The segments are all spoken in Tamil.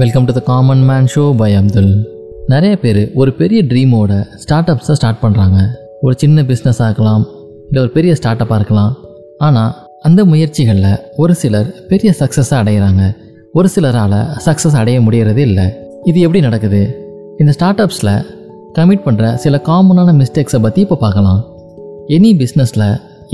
Welcome to the common man show by Abdul நிறைய பேர் ஒரு பெரிய ட்ரீமோட ஸ்டார்ட் அப்ஸை ஸ்டார்ட் பண்ணுறாங்க ஒரு சின்ன பிஸ்னஸ் இருக்கலாம் இல்லை ஒரு பெரிய ஸ்டார்ட் அப்பாக இருக்கலாம். ஆனால் அந்த முயற்சிகளில் ஒரு சிலர் பெரிய சக்ஸஸை அடைகிறாங்க ஒரு சிலரால் சக்ஸஸ் அடைய முடியறதே இல்லை. இது எப்படி நடக்குது? இந்த ஸ்டார்ட் அப்ஸில் கமிட் பண்ணுற சில காமனான மிஸ்டேக்ஸை பற்றி இப்போ பார்க்கலாம். எனி பிஸ்னஸில்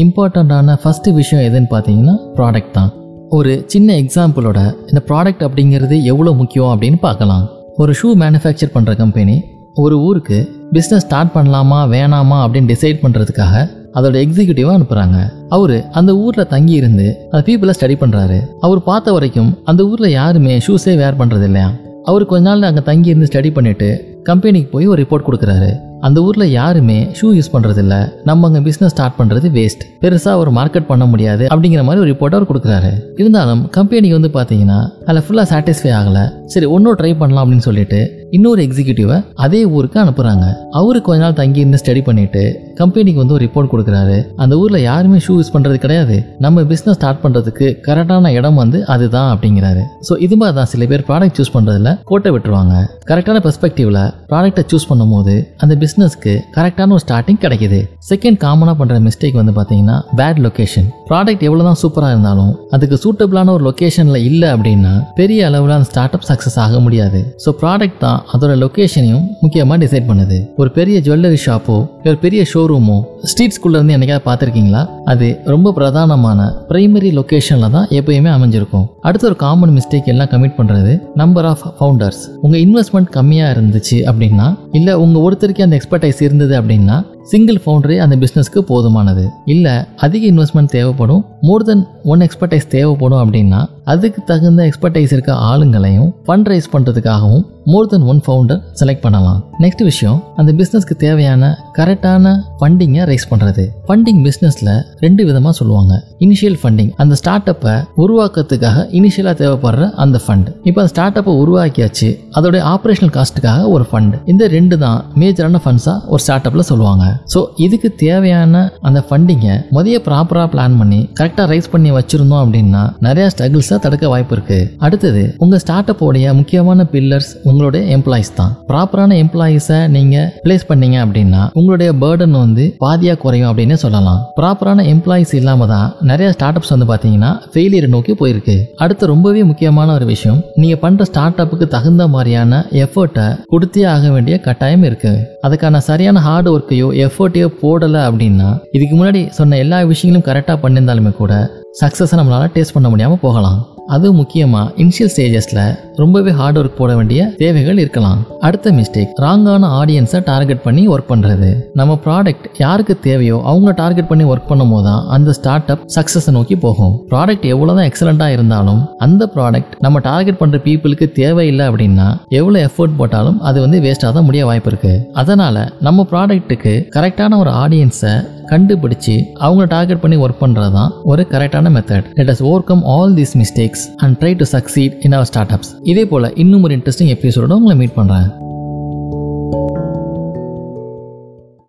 இம்பார்ட்டண்ட்டான ஃபஸ்ட்டு விஷயம் எதுன்னு பார்த்தீங்கன்னா ப்ராடக்ட் தான். ஒரு சின்ன எக்ஸாம்பிளோட இந்த ப்ராடக்ட் அப்படிங்கிறது எவ்வளோ முக்கியம் அப்படின்னு பார்க்கலாம். ஒரு ஷூ மேனுஃபேக்சர் பண்ணுற கம்பெனி ஒரு ஊருக்கு பிஸ்னஸ் ஸ்டார்ட் பண்ணலாமா வேணாமா அப்படின்னு டிசைட் பண்ணுறதுக்காக அதோட எக்ஸிக்யூட்டிவாக அனுப்புகிறாங்க அவர் அந்த ஊரில் தங்கி இருந்து அந்த பீப்புளை ஸ்டடி பண்ணுறாரு அவர் பார்த்த வரைக்கும் அந்த ஊரில் யாருமே ஷூஸே வேர் பண்ணுறது இல்லையா அவர் கொஞ்ச நாள் அங்கே தங்கி இருந்து ஸ்டடி பண்ணிவிட்டு கம்பெனிக்கு போய் ஒரு ரிப்போர்ட் கொடுக்குறாரு. அந்த ஊரில் யாருமே ஷூ யூஸ் பண்ணுறதில்ல நம்ம அங்கே பிஸ்னஸ் ஸ்டார்ட் பண்ணுறது வேஸ்ட் பெருசாக ஒரு மார்க்கெட் பண்ண முடியாது அப்படிங்கிற மாதிரி ஒரு ரிப்போர்ட் அவர் கொடுக்குறாரு. இருந்தாலும் கம்பெனிக்கு வந்து பார்த்தீங்கன்னா அதில் ஃபுல்லாக சாட்டிஸ்ஃபை ஆகலை. சரி ஒன்றும் ட்ரை பண்ணலாம் அப்படின்னு சொல்லிட்டு இன்னொரு எக்ஸிக்யூட்டிவை அதே ஊருக்கு அனுப்புகிறாங்க அவரு கொஞ்ச நாள் தங்கி இருந்து ஸ்டடி பண்ணிட்டு கம்பெனிக்கு வந்து ஒரு ரிப்போர்ட் கொடுக்குறாரு. அந்த ஊரில் யாருமே ஷூ யூஸ் பண்ணுறது கிடையாது. நம்ம பிஸ்னஸ் ஸ்டார்ட் பண்ணுறதுக்கு கரெக்டான இடம் வந்து அதுதான் அப்படிங்கிறாரு. ஸோ இது மாதிரி தான் சில பேர் ப்ராடக்ட் சூஸ் பண்றதுல கோட்டை விட்டுருவாங்க. கரெக்டான பெர்ஸ்பெக்டிவ்ல ப்ராடக்ட்டை சூஸ் பண்ணும்போது அந்த பிஸ்னஸ்க்கு கரெக்டான ஒரு ஸ்டார்டிங் கிடைக்குது. செகண்ட் காமனாக பண்ணுற மிஸ்டேக் வந்து பார்த்தீங்கன்னா பேட் லொகேஷன் ப்ராடக்ட் எவ்வளோ தான் சூப்பராக இருந்தாலும் அதுக்கு சூட்டபிளான ஒரு லொக்கேஷனில் இல்லை அப்படின்னா பெரிய அளவில் அந்த ஸ்டார்ட் அப் சக்ஸஸ் ஆக முடியாது. ஸோ ப்ராடக்ட் தான் அதோட லொக்கேஷனையும் முக்கியமாக டிசைட் பண்ணுது. ஒரு பெரிய ஜுவல்லரி ஷாப்போ ஒரு பெரிய ஷோரூமோ ஸ்ட்ரீட்ஸ்குள்ளே இருந்து என்னைக்காவது பார்த்துருக்கீங்களா? அது ரொம்ப பிரதானமான பிரைமரி லொக்கேஷனில் தான் எப்பயுமே அமைஞ்சிருக்கும். அடுத்த ஒரு காமன் மிஸ்டேக் எல்லாம் கமிட் பண்ணுறது நம்பர் ஆஃப் ஃபவுண்டர்ஸ் உங்கள் இன்வெஸ்ட்மெண்ட் கம்மியாக இருந்துச்சு அப்படின்னா இல்லை உங்கள் ஒருத்தருக்கே அந்த எக்ஸ்பர்டைஸ் இருந்தது அப்படின்னா சிங்கிள் ஃபவுண்டரே அந்த பிஸ்னஸ்க்கு போதுமானது. இல்லை அதிக இன்வெஸ்ட்மெண்ட் தேவைப்படும் மோர் தென் ஒன் எக்ஸ்பர்டைஸ் தேவைப்படும் அப்படின்னா அதுக்கு தகுந்த எக்ஸ்பர்டைஸ் இருக்க ஆளுங்களையும் fund raise பண்ணுறதுக்காகவும் more then one founder select பண்ணலாம். நெக்ஸ்ட் விஷயம் அந்த பிஸ்னஸ்க்கு தேவையான கரெக்டான ஃபண்டிங்கை ரைஸ் பண்ணுறது ஃபண்டிங் பிஸ்னஸில் ரெண்டு விதமாக சொல்லுவாங்க. இனிஷியல் ஃபண்டிங் அந்த ஸ்டார்ட் அப்பை உருவாக்குறதுக்காக இனிஷியலாக தேவைப்படுற அந்த ஃபண்ட் இப்போ அந்த ஸ்டார்ட் அப்பை உருவாக்கியாச்சு அதோட ஆப்ரேஷனல் காஸ்ட்டுக்காக ஒரு ஃபண்ட் இந்த ரெண்டு தான் மேஜரான ஃபண்ட்ஸாக ஒரு ஸ்டார்ட் அப்பில் சொல்லுவாங்க. ஸோ இதுக்கு தேவையான அந்த ஃபண்டிங்கை முதல்ல ப்ராப்பராக பிளான் பண்ணி கரெக்டாக ரைஸ் பண்ணி வச்சுருந்தோம் அப்படின்னா நிறையா ஸ்ட்ரகிள்ஸை தடுக்க வாய்ப்பு இருக்கு. அடுத்தது உங்கள் ஸ்டார்ட் அப்போடைய முக்கியமான பில்லர்ஸ் உங்களுடைய எம்ப்ளாயிஸ் தான். ப்ராப்பரான எம்ப்ளாயிஸை நீங்கள் பிளேஸ் பண்ணீங்க அப்படின்னா உங்களுடைய பேர்டன் வந்து பாதியாக குறையும் அப்படின்னு சொல்லலாம். ப்ராப்பரான எம்ப்ளாயிஸ் இல்லாம தான் நிறைய ஸ்டார்ட் அப்ஸ் வந்து பார்த்தீங்கன்னா ஃபெயிலியர் நோக்கி போயிருக்கு. அடுத்து ரொம்பவே முக்கியமான ஒரு விஷயம் நீங்கள் பண்ணுற ஸ்டார்ட் அப்புக்கு தகுந்த மாதிரியான எஃபர்ட்டை கொடுத்தே ஆக வேண்டிய கட்டாயம் இருக்கு. அதுக்கான சரியான ஹார்ட் ஒர்க்கையோ எஃபர்ட்டையோ போடலை அப்படின்னா இதுக்கு முன்னாடி சொன்ன எல்லா விஷயங்களும் கரெக்டாக பண்ணியிருந்தாலுமே கூட சக்ஸஸை நம்மளால் டேஸ்ட் பண்ண முடியாமல் போகலாம். அது முக்கியமாக இனிஷியல் ஸ்டேஜஸில் ரொம்பவே ஹார்ட் ஒர்க் போட வேண்டிய தேவைகள் இருக்கலாம். அடுத்த மிஸ்டேக் ராங்கான ஆடியன்ஸை டார்கெட் பண்ணி ஒர்க் பண்ணுறது நம்ம ப்ராடக்ட் யாருக்கு தேவையோ அவங்க டார்கெட் பண்ணி ஒர்க் பண்ணும் போது தான் அந்த ஸ்டார்ட் அப் சக்ஸஸை நோக்கி போகும். ப்ராடக்ட் எவ்வளோ தான் எக்ஸலண்ட்டாக இருந்தாலும் அந்த ப்ராடக்ட் நம்ம டார்கெட் பண்ணுற பீப்புளுக்கு தேவையில்லை அப்படின்னா எவ்வளோ எஃபோர்ட் போட்டாலும் அது வந்து வேஸ்ட்டாக தான் முடிய வாய்ப்பு இருக்குது அதனால் நம்ம ப்ராடக்ட்டுக்கு கரெக்டான ஒரு ஆடியன்ஸை கண்டுபிடிச்சு அவங்கள டார்கெட் பண்ணி ஒர்க் பண்ணுறது தான் ஒரு கரெக்டான method let us overcome all these mistakes and try to succeed in our startups இதே போல் இன்னும் ஒரு இன்ட்ரெஸ்டிங் எபிசோட உங்களை மீட் பண்ணுறேன்